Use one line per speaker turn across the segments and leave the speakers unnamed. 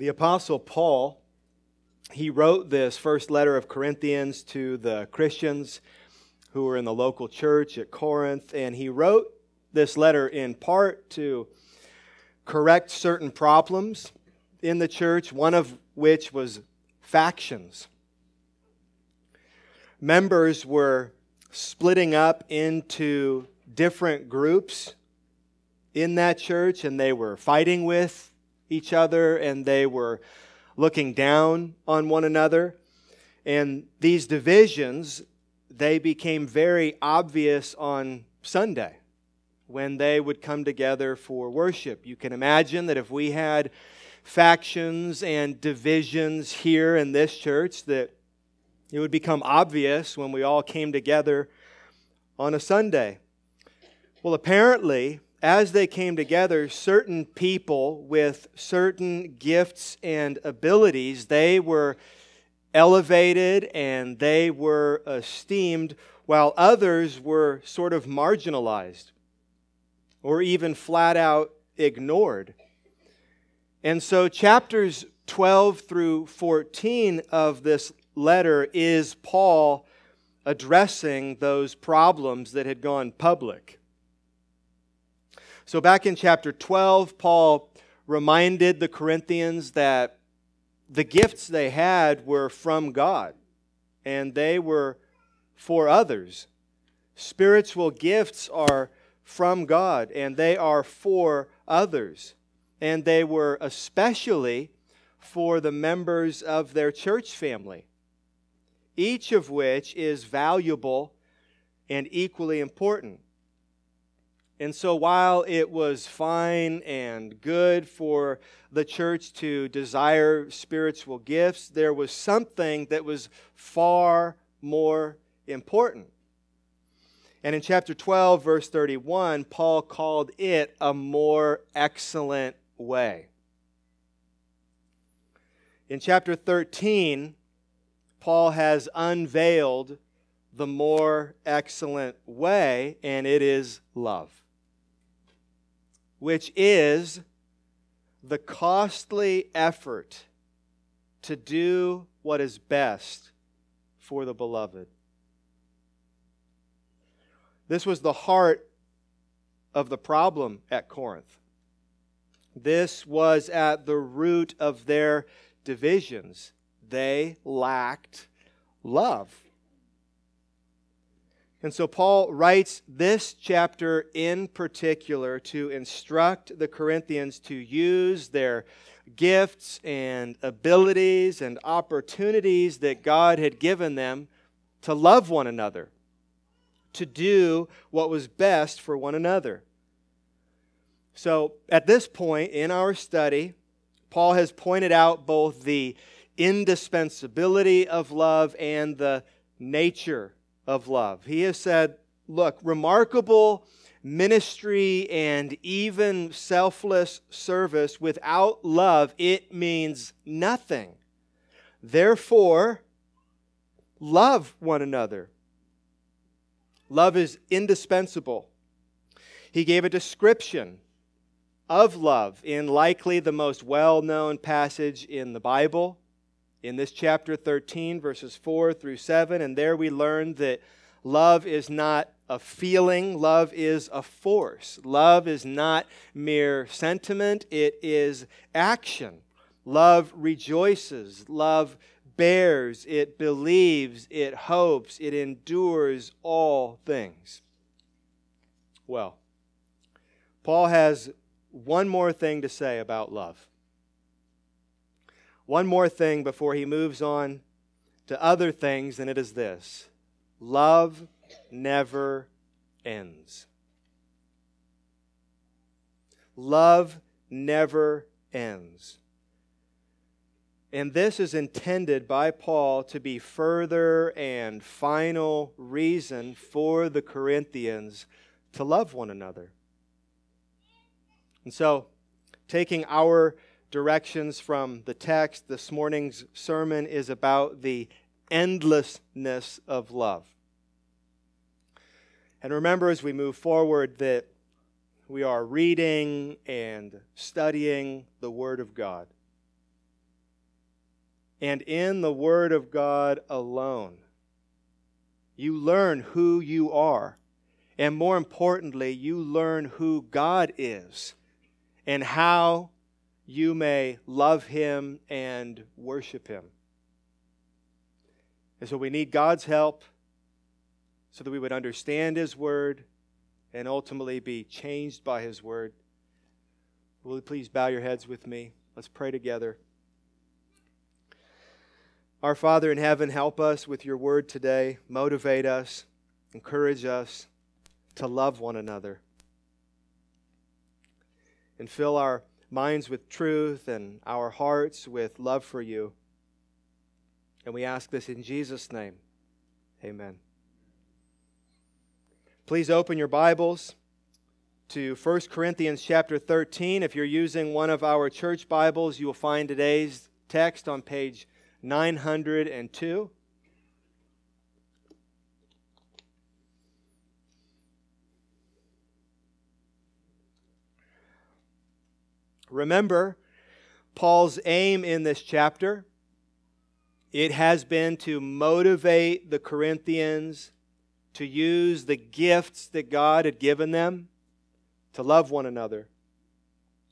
The Apostle Paul, he wrote this first letter of Corinthians to the Christians who were in the local church at Corinth, and he wrote this letter in part to correct certain problems in the church, one of which was factions. Members were splitting up into different groups in that church, and they were fighting with each other and they were looking down on one another. And these divisions, they became very obvious on Sunday when they would come together for worship. You can imagine that if we had factions and divisions here in this church, that it would become obvious when we all came together on a Sunday. Well, apparently, as they came together, certain people with certain gifts and abilities, they were elevated and they were esteemed, while others were sort of marginalized or even flat out ignored. And so, chapters 12 through 14 of this letter is Paul addressing those problems that had gone public. So, back in chapter 12, Paul reminded the Corinthians that the gifts they had were from God and they were for others. Spiritual gifts are from God and they are for others. And they were especially for the members of their church family, each of which is valuable and equally important. And so, while it was fine and good for the church to desire spiritual gifts, there was something that was far more important. And in chapter 12, verse 31, Paul called it a more excellent way. In chapter 13, Paul has unveiled the more excellent way, and it is love which is the costly effort to do what is best for the beloved. This was the heart of the problem at Corinth. This was at the root of their divisions. They lacked love. And so Paul writes this chapter in particular to instruct the Corinthians to use their gifts and abilities and opportunities that God had given them to love one another, to do what was best for one another. So at this point in our study, Paul has pointed out both the indispensability of love and the nature of love. He has said, look, remarkable ministry and even selfless service without love, it means nothing. Therefore, love one another. Love is indispensable. He gave a description of love in likely the most well known passage in the Bible in this chapter 13, verses 4 through 7. And there we learn that love is not a feeling, love is a force. Love is not mere sentiment, it is action. Love rejoices, love bears, it believes, it hopes, it endures all things. Well, Paul has one more thing to say about love. One more thing before he moves on to other things, and it is this love never ends. Love never ends. And this is intended by Paul to be further and final reason for the Corinthians to love one another. And so, taking our directions from the text. This morning's sermon is about the endlessness of love. And remember as we move forward that we are reading and studying the Word of God. and in the Word of God alone. You learn who you are. And more importantly, you learn who God is and how you may love Him and worship Him. And so we need God's help so that we would understand His Word and ultimately be changed by His Word. Will you please bow your heads with me? Let's pray together. Our Father in heaven, help us with your word today. Motivate us, encourage us to love one another. And fill our minds with truth and our hearts with love for you. And we ask this in Jesus' name. Amen. Please open your Bibles to 1 Corinthians chapter 13. If you're using one of our church Bibles, you will find today's text on page 902. Remember, Paul's aim in this chapter it has been to motivate the Corinthians to use the gifts that God had given them to love one another.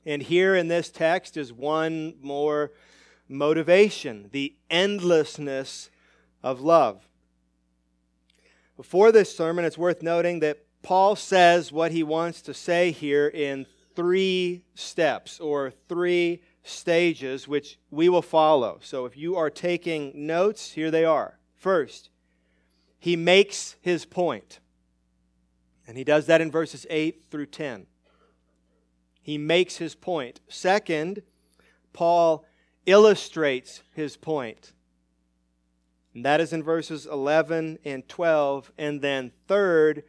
And here in this text is one more motivation the endlessness of love. Before this sermon, it's worth noting that Paul says what he wants to say here in three steps or three stages, which we will follow. So if you are taking notes, here they are. First, he makes his point. And he does that in verses 8 through 10. He makes his point. Second, Paul illustrates his point. And that is in verses 11 and 12. And then, third,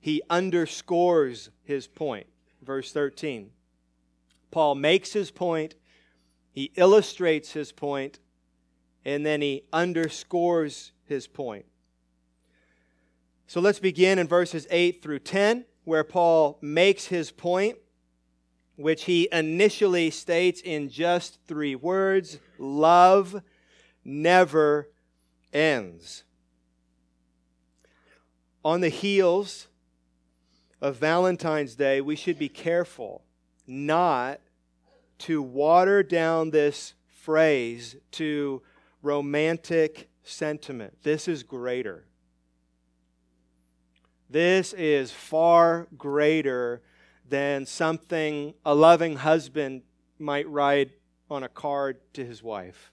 he underscores his point. Verse 13. Paul makes his point, he illustrates his point, and then he underscores his point. So let's begin in verses 8 through 10, where Paul makes his point which he initially states in just three words love never ends. On the heels of Valentine's Day, we should be careful not to water down this phrase to romantic sentiment. This is greater. This is far greater than something a loving husband might write on a card to his wife.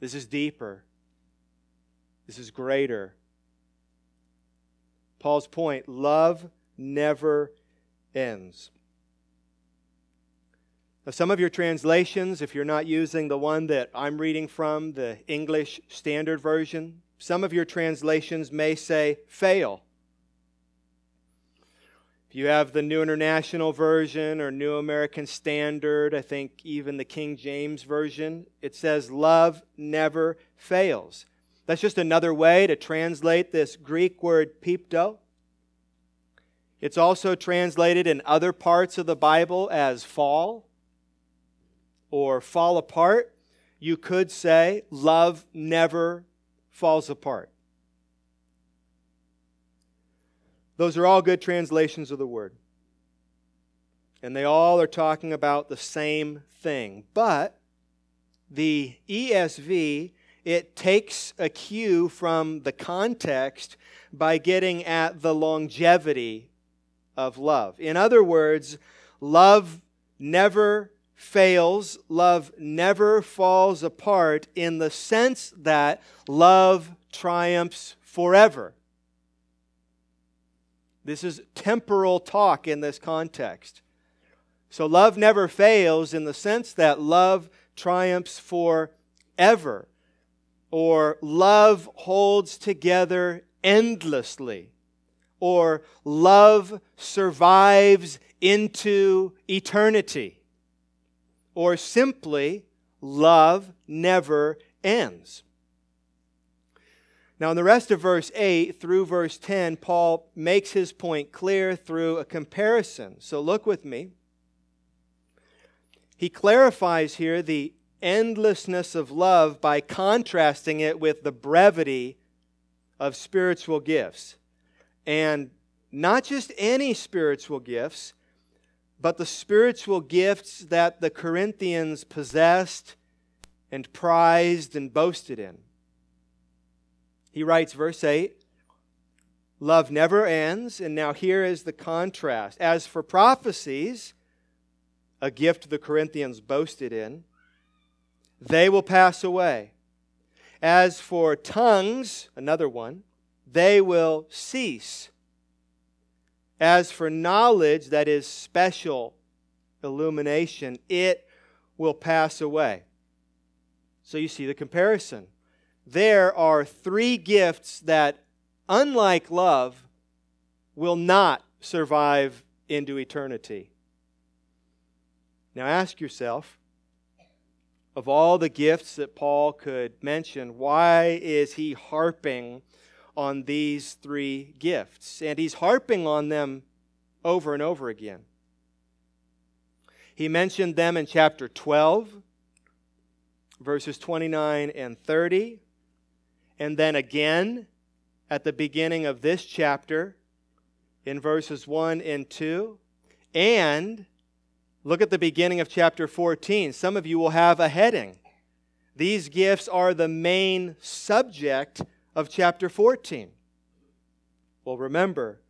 This is deeper. This is greater. Paul's point love never ends. Now, some of your translations, if you're not using the one that I'm reading from, the English Standard Version, some of your translations may say fail. If you have the New International Version or New American Standard, I think even the King James Version, it says, Love never fails. That's just another way to translate this Greek word pipto. It's also translated in other parts of the Bible as fall or fall apart. You could say, Love never falls apart. Those are all good translations of the word. And they all are talking about the same thing. But the ESV, it takes a cue from the context by getting at the longevity of love. In other words, love never fails, love never falls apart in the sense that love triumphs forever. This is temporal talk in this context. So love never fails in the sense that love triumphs forever, or love holds together endlessly, or love survives into eternity, or simply love never ends. Now, in the rest of verse 8 through verse 10, Paul makes his point clear through a comparison. So look with me. He clarifies here the endlessness of love by contrasting it with the brevity of spiritual gifts. And not just any spiritual gifts, but the spiritual gifts that the Corinthians possessed and prized and boasted in. He writes, verse 8 Love never ends. And now here is the contrast. As for prophecies, a gift the Corinthians boasted in, they will pass away. As for tongues, another one, they will cease. As for knowledge, that is special illumination, it will pass away. So you see the comparison. There are three gifts that, unlike love, will not survive into eternity. Now ask yourself of all the gifts that Paul could mention, why is he harping on these three gifts? And he's harping on them over and over again. He mentioned them in chapter 12, verses 29 and 30, and then again at the beginning of this chapter in verses 1 and 2, and Look at the beginning of chapter 14. Some of you will have a heading. These gifts are the main subject of chapter 14. Well, remember,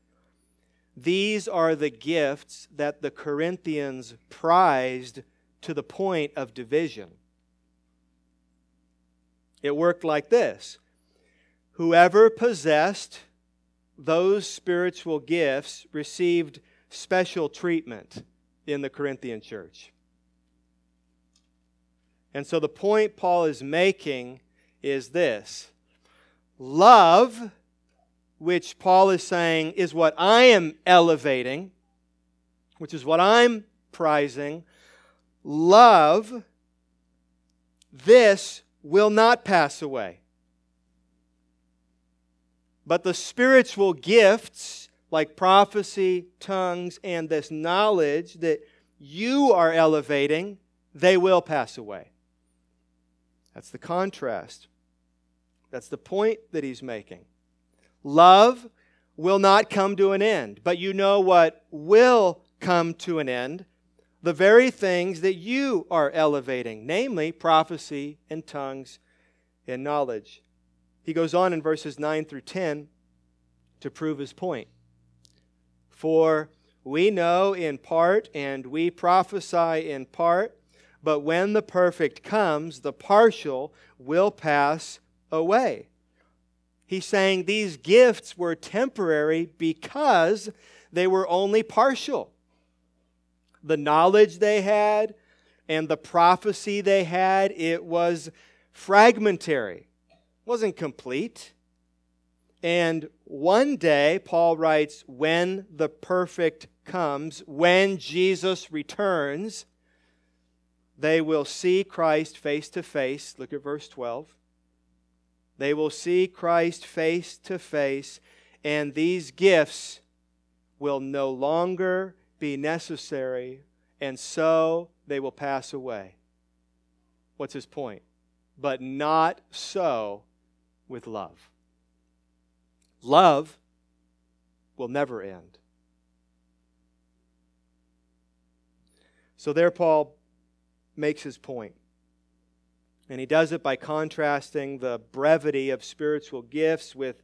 these are the gifts that the Corinthians prized to the point of division. It worked like this Whoever possessed those spiritual gifts received special treatment in the Corinthian church. And so the point Paul is making is this love, which Paul is saying is what I am elevating, which is what I'm prizing, love, this will not pass away. But the spiritual gifts like prophecy, tongues, and this knowledge that you are elevating, they will pass away. That's the contrast. That's the point that he's making. Love will not come to an end, but you know what will come to an end? The very things that you are elevating, namely prophecy and tongues and knowledge. He goes on in verses 9 through 10 to prove his point. For we know in part and we prophesy in part, but when the perfect comes, the partial will pass away. He's saying these gifts were temporary because they were only partial. The knowledge they had and the prophecy they had, it was fragmentary, it wasn't complete. And one day, Paul writes, when the perfect comes, when Jesus returns, they will see Christ face to face. Look at verse 12. They will see Christ face to face, and these gifts will no longer be necessary, and so they will pass away. What's his point? But not so with love. Love will never end. So there, Paul makes his point. And he does it by contrasting the brevity of spiritual gifts with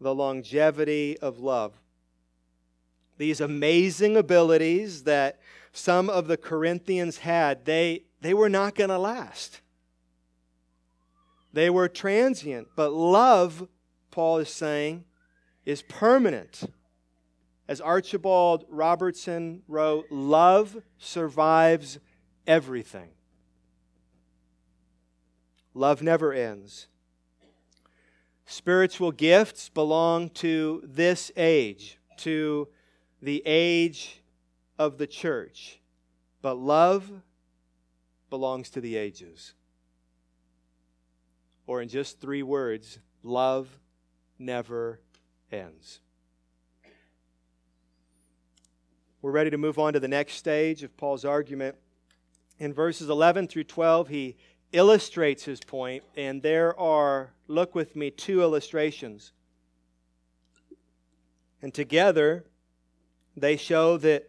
the longevity of love. These amazing abilities that some of the Corinthians had, they, they were not going to last. They were transient, but love Paul is saying, is permanent. As Archibald Robertson wrote, love survives everything. Love never ends. Spiritual gifts belong to this age, to the age of the church. But love belongs to the ages. Or, in just three words, love never ends. We're ready to move on to the next stage of Paul's argument. In verses 11 through 12, he illustrates his point, and there are, look with me, two illustrations. And together, they show that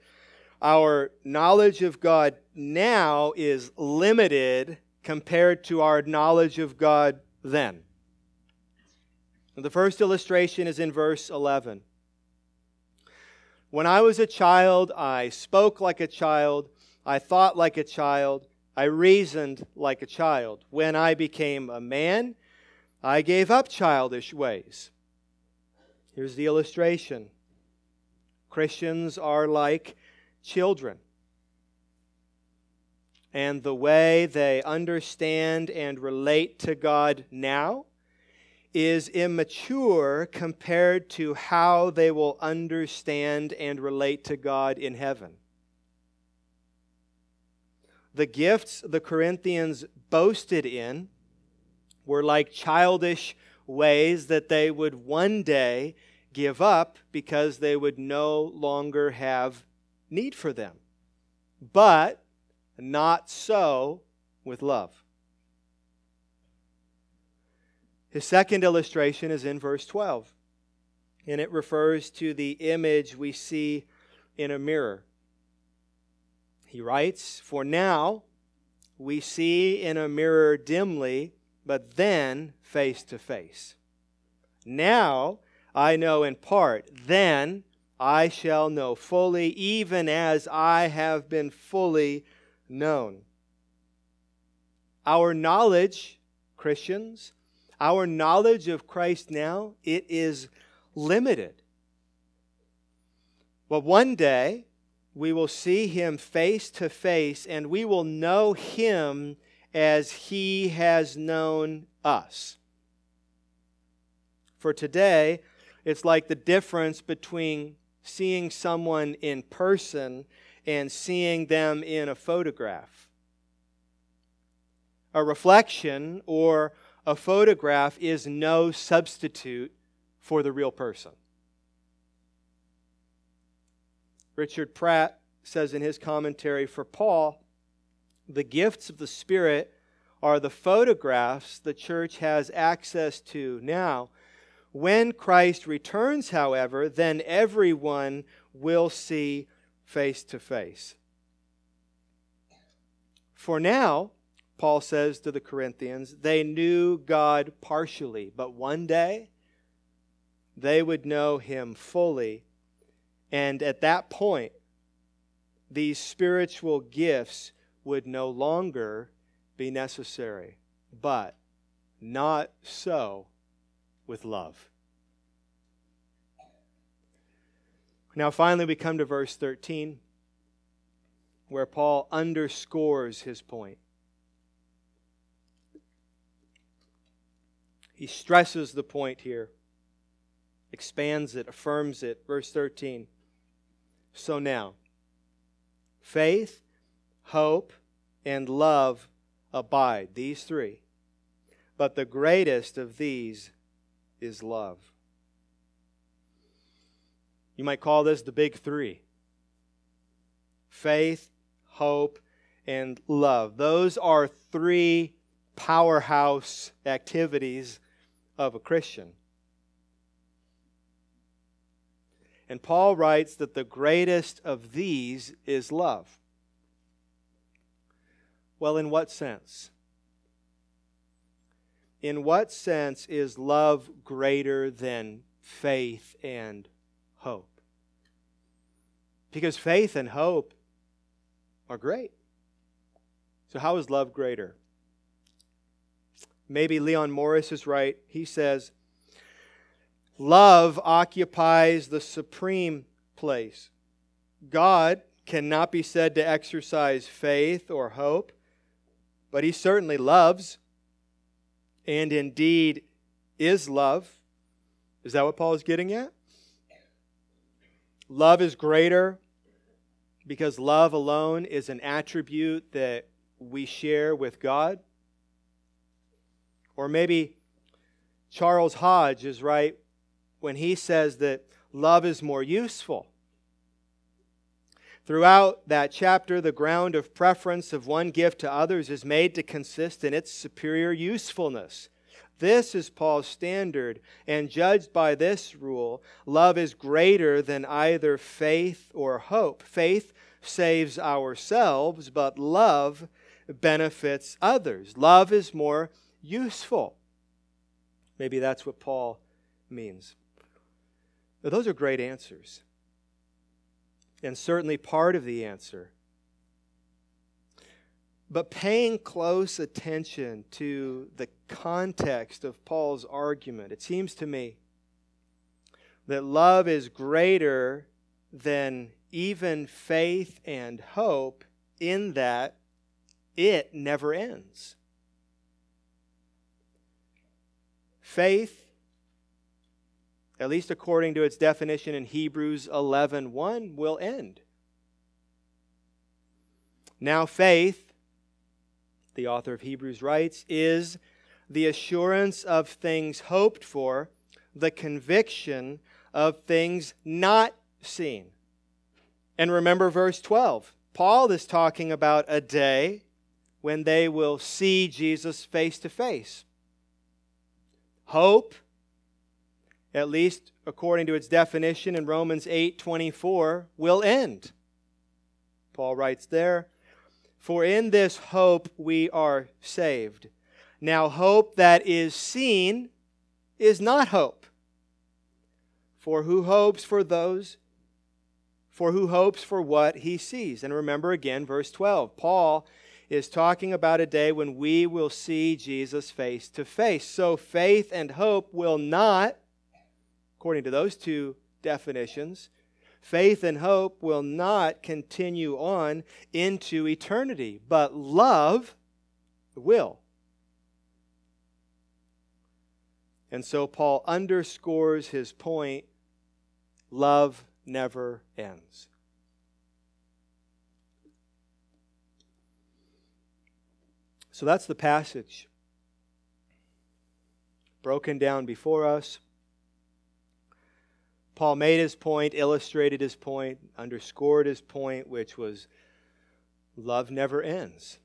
our knowledge of God now is limited compared to our knowledge of God then. The first illustration is in verse 11. When I was a child, I spoke like a child, I thought like a child, I reasoned like a child. When I became a man, I gave up childish ways. Here's the illustration Christians are like children. And the way they understand and relate to God now is immature compared to how they will understand and relate to God in heaven. The gifts the Corinthians boasted in were like childish ways that they would one day give up because they would no longer have need for them. But not so with love. His second illustration is in verse 12, and it refers to the image we see in a mirror. He writes, For now we see in a mirror dimly, but then face to face. Now I know in part, then I shall know fully, even as I have been fully known. Our knowledge, Christians, our knowledge of Christ now, it is limited. But one day, we will see him face to face and we will know him as he has known us. For today, it's like the difference between seeing someone in person and seeing them in a photograph. A reflection or a photograph is no substitute for the real person. Richard Pratt says in his commentary for Paul, the gifts of the Spirit are the photographs the church has access to now. When Christ returns, however, then everyone will see face to face. For now, Paul says to the Corinthians, they knew God partially, but one day they would know him fully. And at that point, these spiritual gifts would no longer be necessary. But not so with love. Now, finally, we come to verse 13, where Paul underscores his point. He stresses the point here, expands it, affirms it. Verse 13. So now, faith, hope, and love abide, these three. But the greatest of these is love. You might call this the big three faith, hope, and love. Those are three powerhouse activities of a Christian. And Paul writes that the greatest of these is love. Well, in what sense? In what sense is love greater than faith and hope? Because faith and hope are great. So, how is love greater? Maybe Leon Morris is right. He says, Love occupies the supreme place. God cannot be said to exercise faith or hope, but he certainly loves, and indeed is love. Is that what Paul is getting at? Love is greater because love alone is an attribute that we share with God. Or maybe Charles Hodge is right when he says that love is more useful. Throughout that chapter, the ground of preference of one gift to others is made to consist in its superior usefulness. This is Paul's standard, and judged by this rule, love is greater than either faith or hope. Faith saves ourselves, but love benefits others. Love is more useful. Maybe that's what Paul means. But those are great answers, and certainly part of the answer. But paying close attention to the context of Paul's argument, it seems to me that love is greater than even faith and hope in that it never ends. Faith, at least according to its definition in Hebrews 11:1, 1, will end. Now faith, the author of Hebrews writes, is the assurance of things hoped for, the conviction of things not seen. And remember verse 12. Paul is talking about a day when they will see Jesus face to face. Hope, at least according to its definition in Romans 8:24, will end. Paul writes there, "For in this hope we are saved." Now hope that is seen is not hope. For who hopes for those for who hopes for what he sees. And remember again, verse 12. Paul is talking about a day when we will see Jesus face to face. So faith and hope will not, according to those two definitions, faith and hope will not continue on into eternity, but love will. And so Paul underscores his point love never ends. So that's the passage broken down before us. Paul made his point, illustrated his point, underscored his point, which was love never ends.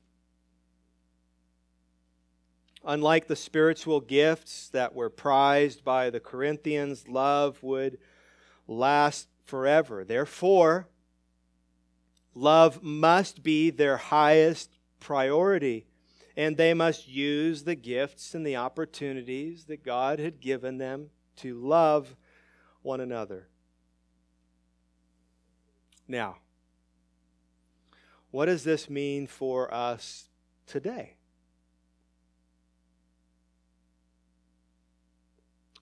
Unlike the spiritual gifts that were prized by the Corinthians, love would last forever. Therefore, love must be their highest priority, and they must use the gifts and the opportunities that God had given them to love one another. Now, what does this mean for us today?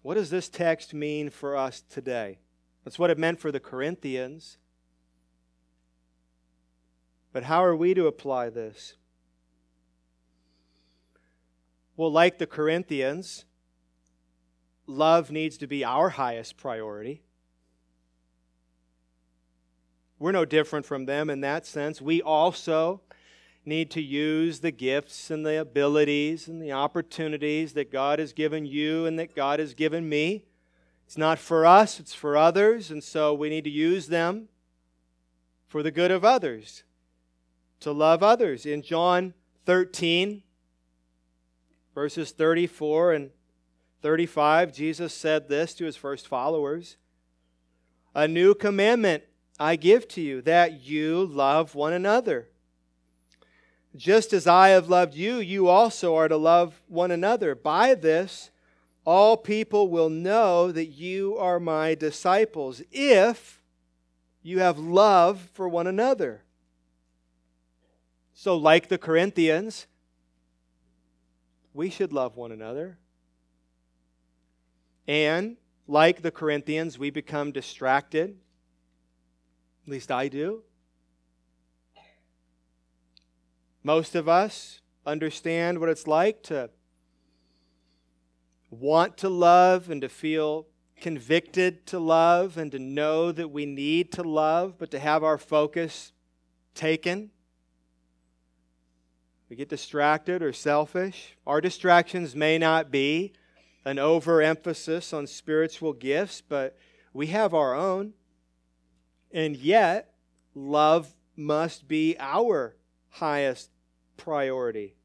What does this text mean for us today? That's what it meant for the Corinthians. But how are we to apply this? Well, like the Corinthians, love needs to be our highest priority. We're no different from them in that sense. We also need to use the gifts and the abilities and the opportunities that God has given you and that God has given me it's not for us, it's for others, and so we need to use them for the good of others, to love others. In John 13, verses 34 and 35, Jesus said this to his first followers A new commandment I give to you, that you love one another. Just as I have loved you, you also are to love one another. By this, all people will know that you are my disciples if you have love for one another. So, like the Corinthians, we should love one another. And, like the Corinthians, we become distracted. At least I do. Most of us understand what it's like to want to love and to feel convicted to love and to know that we need to love, but to have our focus taken. We get distracted or selfish. Our distractions may not be an overemphasis on spiritual gifts, but we have our own. And yet, love must be our highest priority.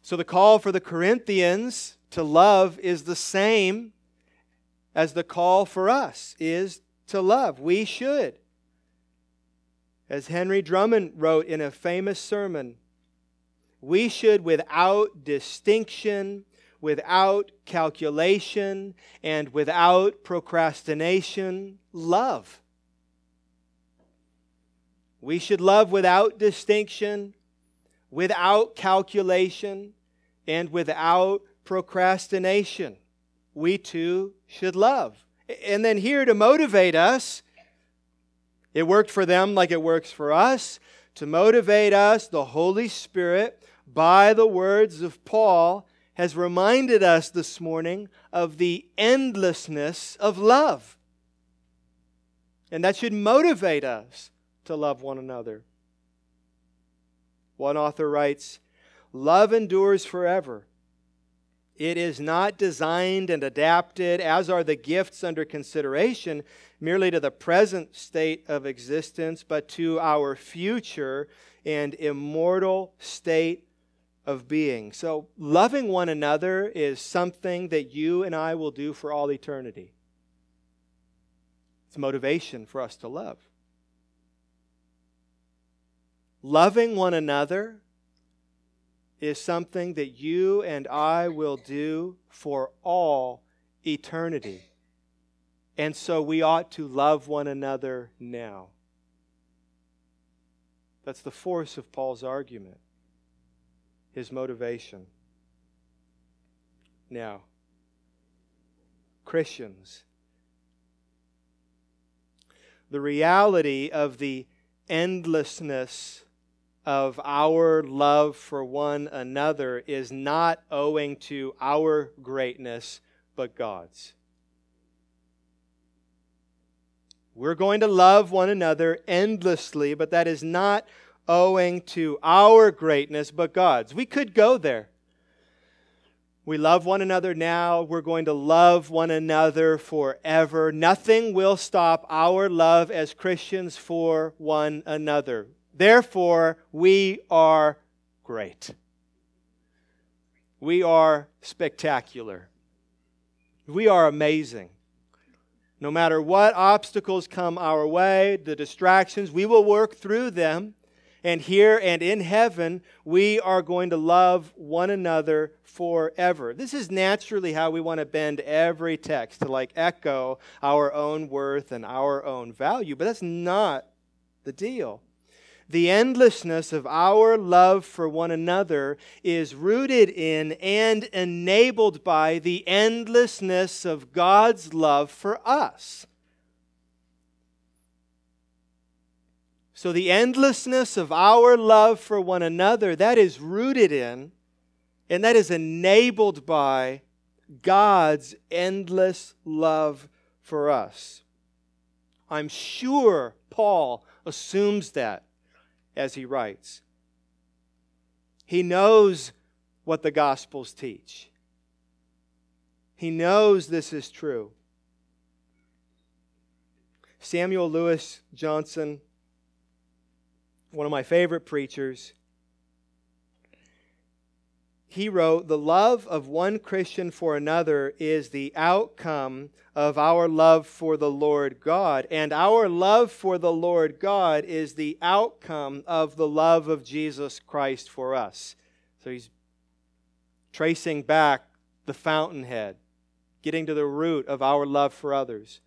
So the call for the Corinthians to love is the same as the call for us is to love. We should. As Henry Drummond wrote in a famous sermon, we should, without distinction, without calculation, and without procrastination, love. We should love without distinction, without calculation, and without procrastination. We too should love. And then here to motivate us, it worked for them like it works for us. To motivate us, the Holy Spirit, by the words of Paul, has reminded us this morning of the endlessness of love. And that should motivate us to love one another. One author writes Love endures forever. It is not designed and adapted, as are the gifts under consideration, merely to the present state of existence, but to our future and immortal state of being. So, loving one another is something that you and I will do for all eternity. It's motivation for us to love. Loving one another is something that you and I will do for all eternity. And so we ought to love one another now. That's the force of Paul's argument, his motivation. Now, Christians, the reality of the endlessness of our love for one another is not owing to our greatness, but God's. We're going to love one another endlessly, but that is not owing to our greatness, but God's. We could go there. We love one another now. We're going to love one another forever. Nothing will stop our love as Christians for one another. Therefore, we are great. We are spectacular. We are amazing. No matter what obstacles come our way, the distractions, we will work through them. And here and in heaven, we are going to love one another forever. This is naturally how we want to bend every text to like echo our own worth and our own value, but that's not the deal. The endlessness of our love for one another is rooted in and enabled by the endlessness of God's love for us. So, the endlessness of our love for one another, that is rooted in and that is enabled by God's endless love for us. I'm sure Paul assumes that as he writes. He knows what the Gospels teach, he knows this is true. Samuel Lewis Johnson, one of my favorite preachers, he wrote, The love of one Christian for another is the outcome of our love for the Lord God. And our love for the Lord God is the outcome of the love of Jesus Christ for us. So he's tracing back the fountainhead, getting to the root of our love for others.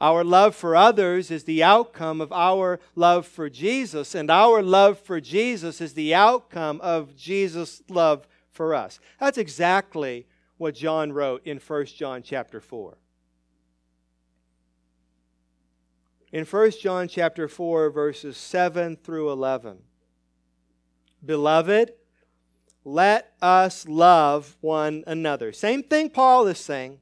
Our love for others is the outcome of our love for Jesus, and our love for Jesus is the outcome of Jesus' love for us. That's exactly what John wrote in 1 John chapter 4. In 1 John chapter 4 verses 7 through 11. Beloved, let us love one another. Same thing Paul is saying.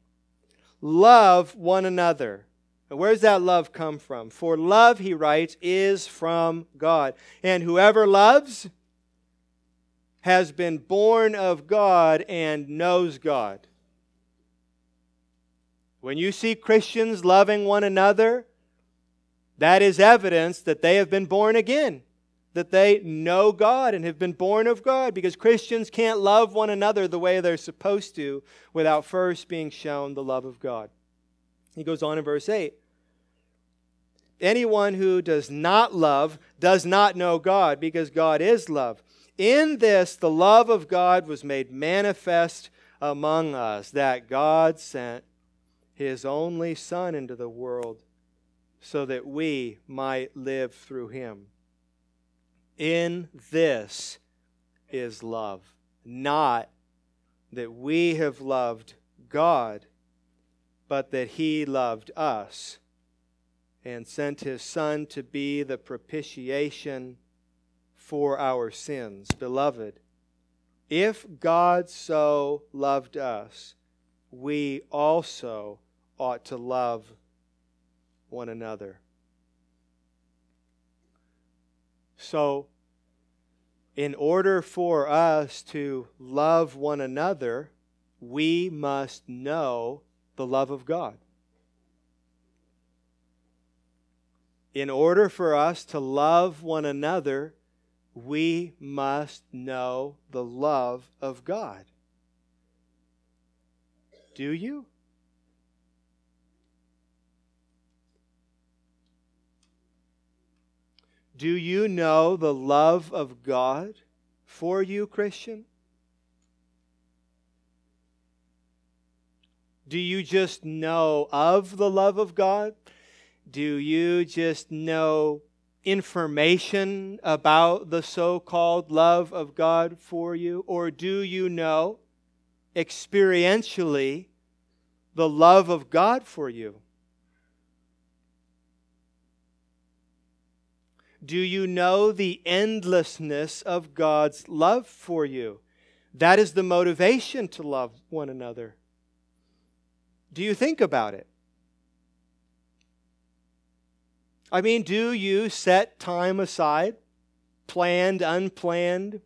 Love one another. Where does that love come from? For love, he writes, is from God. And whoever loves has been born of God and knows God. When you see Christians loving one another, That is evidence that they have been born again, that they know God and have been born of God, because Christians can't love one another the way they're supposed to without first being shown the love of God. He goes on in verse 8 Anyone who does not love does not know God, because God is love. In this, the love of God was made manifest among us, that God sent his only Son into the world so that we might live through him. In this is love, not that we have loved God, but that he loved us and sent his Son to be the propitiation for our sins. Beloved, if God so loved us, we also ought to love one another. So, in order for us to love one another, we must know the love of God. In order for us to love one another, we must know the love of God. Do you? Do you know the love of God for you, Christian? Do you just know of the love of God? Do you just know information about the so called love of God for you? Or do you know experientially the love of God for you? Do you know the endlessness of God's love for you? That is the motivation to love one another. Do you think about it? I mean, do you set time aside, planned, unplanned,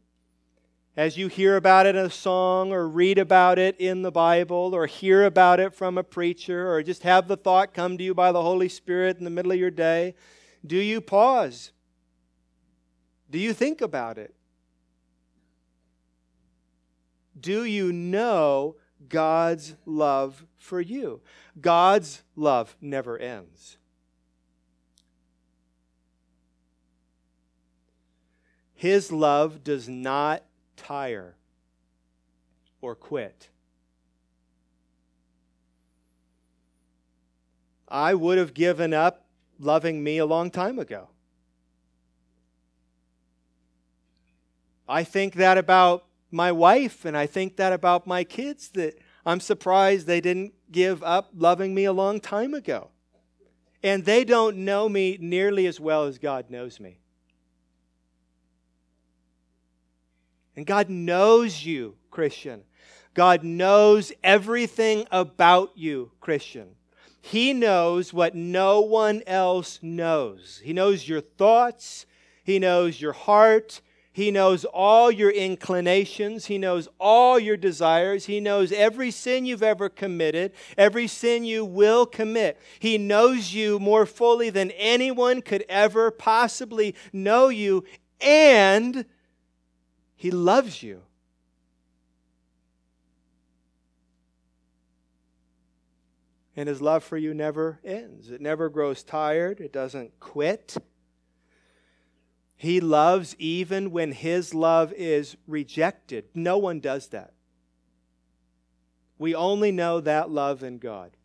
as you hear about it in a song or read about it in the Bible or hear about it from a preacher or just have the thought come to you by the Holy Spirit in the middle of your day? Do you pause? Do you think about it? Do you know God's love for you? God's love never ends. His love does not tire or quit. I would have given up loving me a long time ago. I think that about my wife and I think that about my kids that I'm surprised they didn't give up loving me a long time ago. And they don't know me nearly as well as God knows me. And God knows you, Christian. God knows everything about you, Christian. He knows what no one else knows. He knows your thoughts, He knows your heart, he knows all your inclinations. He knows all your desires. He knows every sin you've ever committed, every sin you will commit. He knows you more fully than anyone could ever possibly know you, and He loves you. And His love for you never ends, it never grows tired, it doesn't quit. He loves even when his love is rejected. No one does that. We only know that love in God.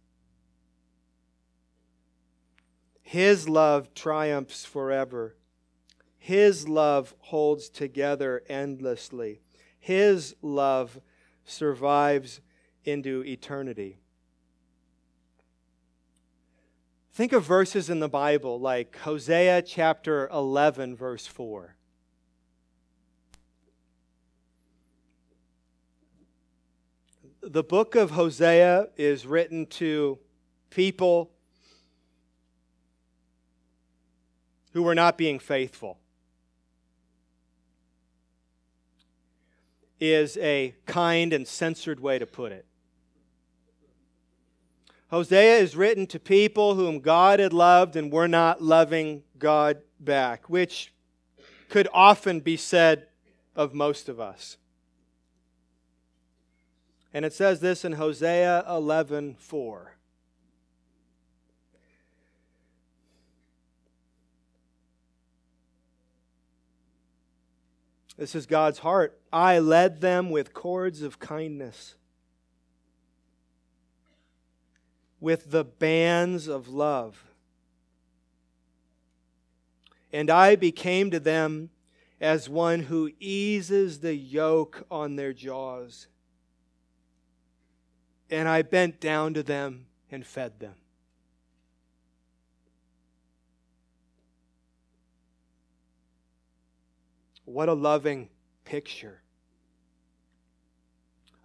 His love triumphs forever. His love holds together endlessly. His love survives into eternity. Think of verses in the Bible like Hosea chapter 11, verse 4. The book of Hosea is written to people who were not being faithful. Is a kind and censored way to put it. Hosea is written to people whom God had loved and were not loving God back, which could often be said of most of us. And it says this in Hosea 11 4. This is God's heart. I led them with cords of kindness, with the bands of love. And I became to them as one who eases the yoke on their jaws. And I bent down to them and fed them. What a loving picture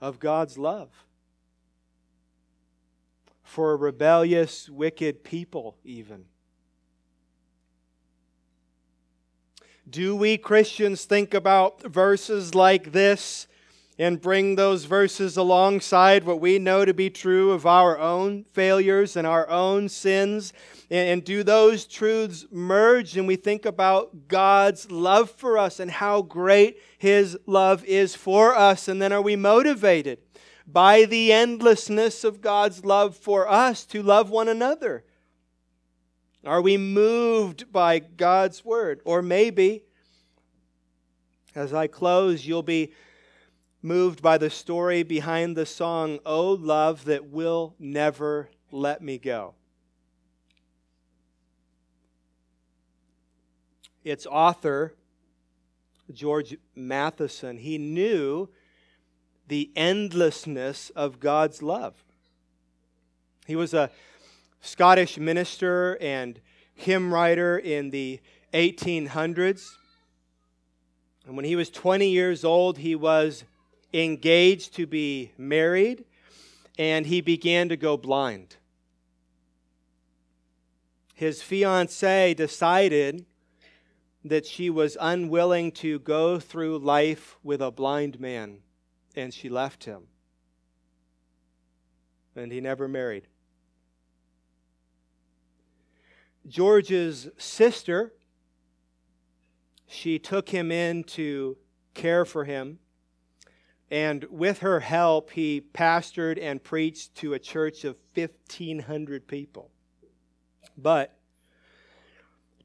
of God's love for rebellious, wicked people, even. Do we Christians think about verses like this and bring those verses alongside what we know to be true of our own failures and our own sins. And, do those truths merge and we think about God's love for us and how great His love is for us? And then are we motivated by the endlessness of God's love for us to love one another? Are we moved by God's word? Or maybe, as I close, you'll be moved by the story behind the song, Oh Love That Will Never Let Me Go. Its author, George Matheson, he knew the endlessness of God's love. He was a Scottish minister and hymn writer in the 1800s. And when he was 20 years old, he was engaged to be married, and he began to go blind. His fiancee decided that she was unwilling to go through life with a blind man, and she left him. And he never married. George's sister, she took him in to care for him and with her help, he pastored and preached to a church of 1,500 people. But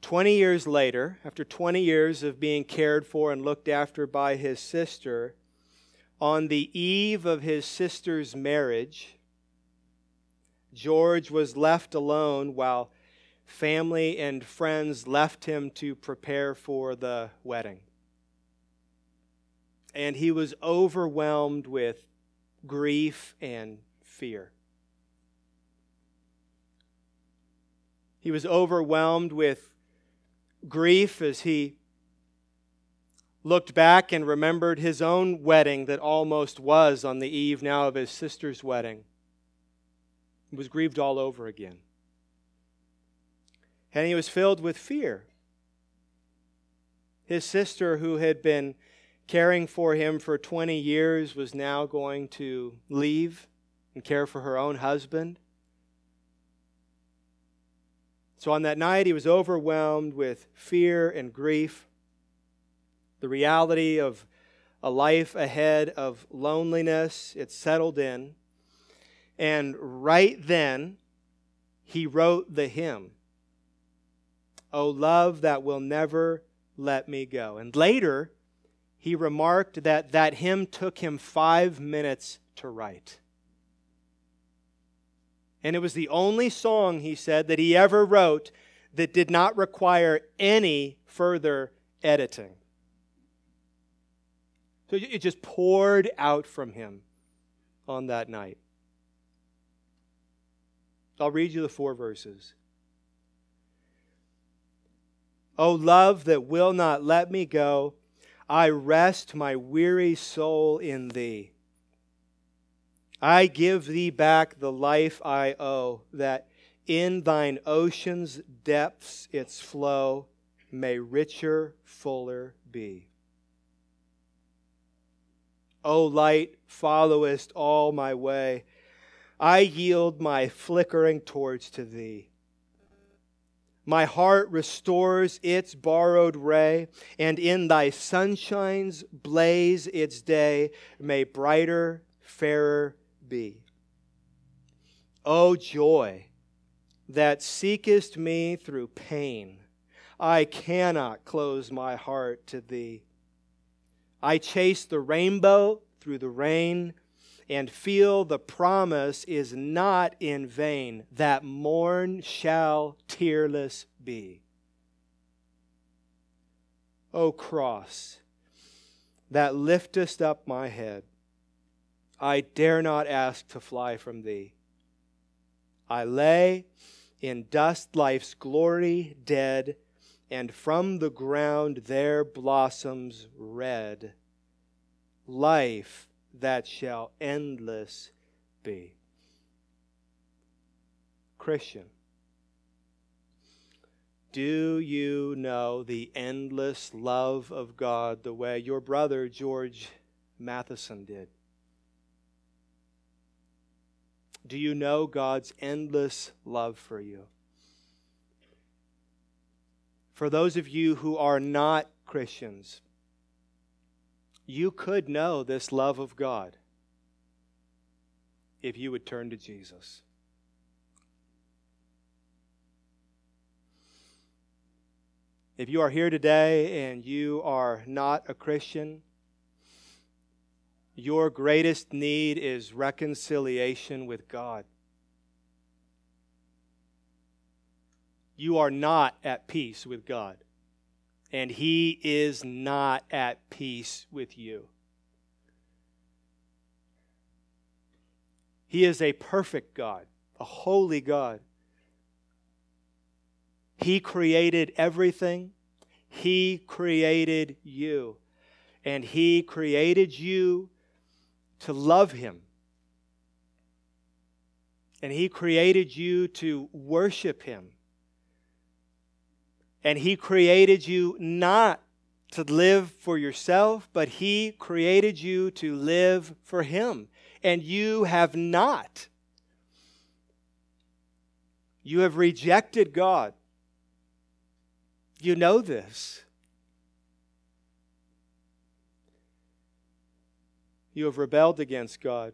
20 years later, after 20 years of being cared for and looked after by his sister, on the eve of his sister's marriage, George was left alone while family and friends left him to prepare for the wedding and he was overwhelmed with grief and fear. He was overwhelmed with grief as he looked back and remembered his own wedding that almost was on the eve now of his sister's wedding. He was grieved all over again. And he was filled with fear. His sister, who had been caring for him for 20 years, was now going to leave and care for her own husband. So on that night, he was overwhelmed with fear and grief, the reality of a life ahead of loneliness. It settled in. And right then, he wrote the hymn, O love that will never let me go. And later, he remarked that that hymn took him five minutes to write. And it was the only song, he said, that he ever wrote that did not require any further editing. So it just poured out from him on that night. I'll read you the four verses. O love that will not let me go I rest my weary soul in thee. I give thee back the life I owe, that in thine ocean's depths its flow may richer, fuller be. O light, followest all my way. I yield my flickering torch to thee. My heart restores its borrowed ray, and in thy sunshine's blaze its day may brighter, fairer be. O joy that seekest me through pain, I cannot close my heart to thee. I chase the rainbow through the rain and feel the promise is not in vain that morn shall tearless be. O cross, that liftest up my head, I dare not ask to fly from thee. I lay in dust life's glory dead, and from the ground there blossoms red. Life that shall endless be. Christian, do you know the endless love of God the way your brother George Matheson did? Do you know God's endless love for you? For those of you who are not Christians, you could know this love of God if you would turn to Jesus. If you are here today and you are not a Christian, your greatest need is reconciliation with God. You are not at peace with God and he is not at peace with you. He is a perfect God, a holy God. He created everything. He created you. And He created you to love Him. And He created you to worship Him. And He created you not to live for yourself, but He created you to live for Him. And you have not. You have rejected God. You know this. You have rebelled against God.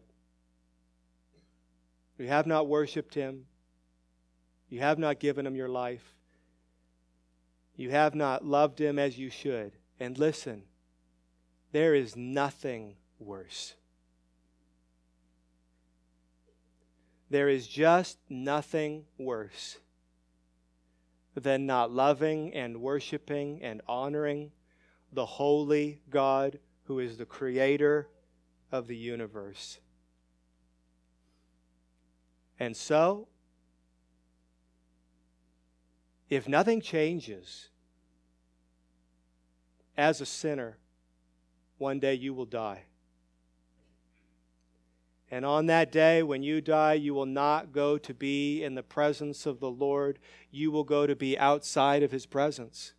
You have not worshiped Him. You have not given Him your life. You have not loved him as you should. And listen, there is nothing worse. There is just nothing worse than not loving and worshiping and honoring the holy God who is the creator of the universe. And so, if nothing changes, as a sinner, one day you will die. And on that day, when you die, you will not go to be in the presence of the Lord. You will go to be outside of his presence.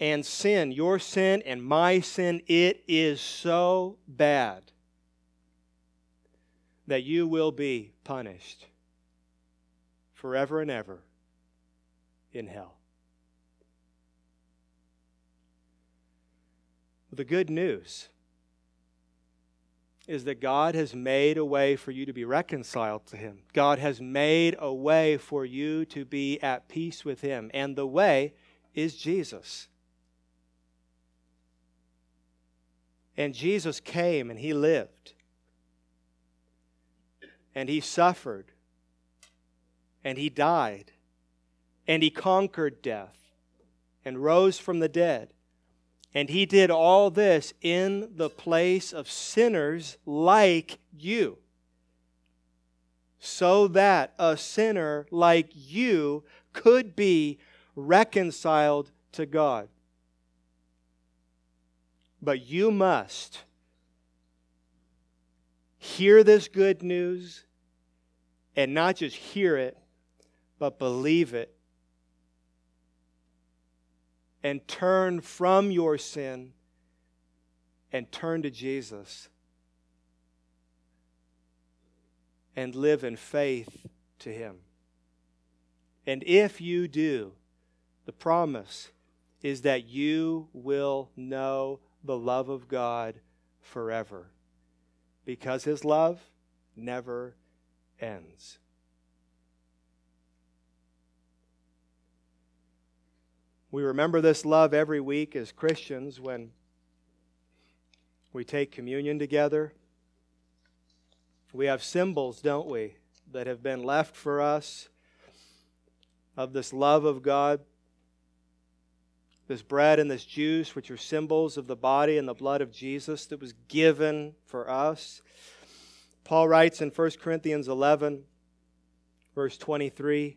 And sin, your sin and my sin, it is so bad that you will be punished forever and ever in hell. The good news is that God has made a way for you to be reconciled to Him. God has made a way for you to be at peace with Him. And the way is Jesus. And Jesus came and He lived. And He suffered. And He died. And He conquered death and rose from the dead and he did all this in the place of sinners like you, so that a sinner like you could be reconciled to God. But you must hear this good news and not just hear it, but believe it and turn from your sin and turn to Jesus. and live in faith to Him. And if you do, the promise is that you will know the love of God forever because His love never ends. We remember this love every week as Christians when we take communion together. We have symbols, don't we, that have been left for us of this love of God. This bread and this juice, which are symbols of the body and the blood of Jesus that was given for us. Paul writes in 1 Corinthians 11, verse 23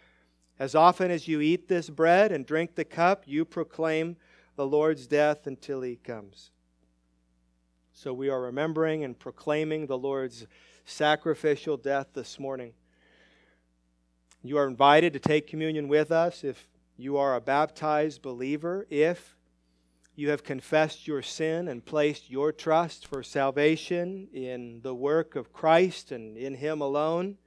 as often as you eat this bread and drink the cup, you proclaim the Lord's death until he comes. So we are remembering and proclaiming the Lord's sacrificial death this morning. You are invited to take communion with us if you are a baptized believer, if you have confessed your sin and placed your trust for salvation in the work of Christ and in Him alone.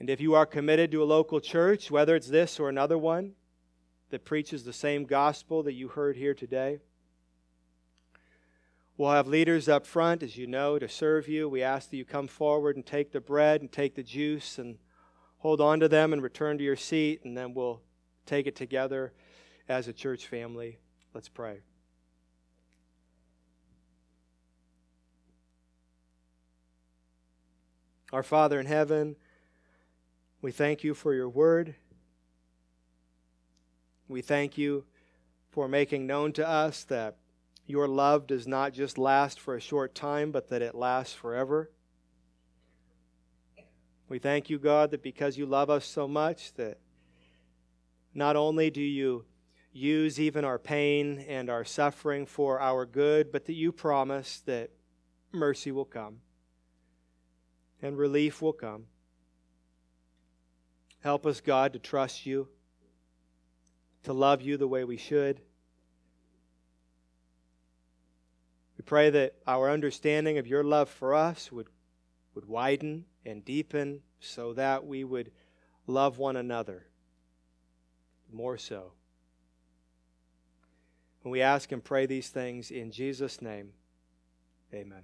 And if you are committed to a local church, whether it's this or another one that preaches the same gospel that you heard here today, We'll have leaders up front, as you know, to serve you. We ask that you come forward and take the bread and take the juice and hold on to them and return to your seat, and then we'll take it together as a church family. Let's pray. Our Father in heaven, we thank you for your word. We thank you for making known to us that your love does not just last for a short time, but that it lasts forever. We thank you, God, that because you love us so much, that not only do you use even our pain and our suffering for our good, but that you promise that mercy will come and relief will come. Help us, God, to trust you, to love you the way we should. We pray that our understanding of your love for us would, would widen and deepen so that we would love one another more so. And we ask and pray these things in Jesus' name. Amen.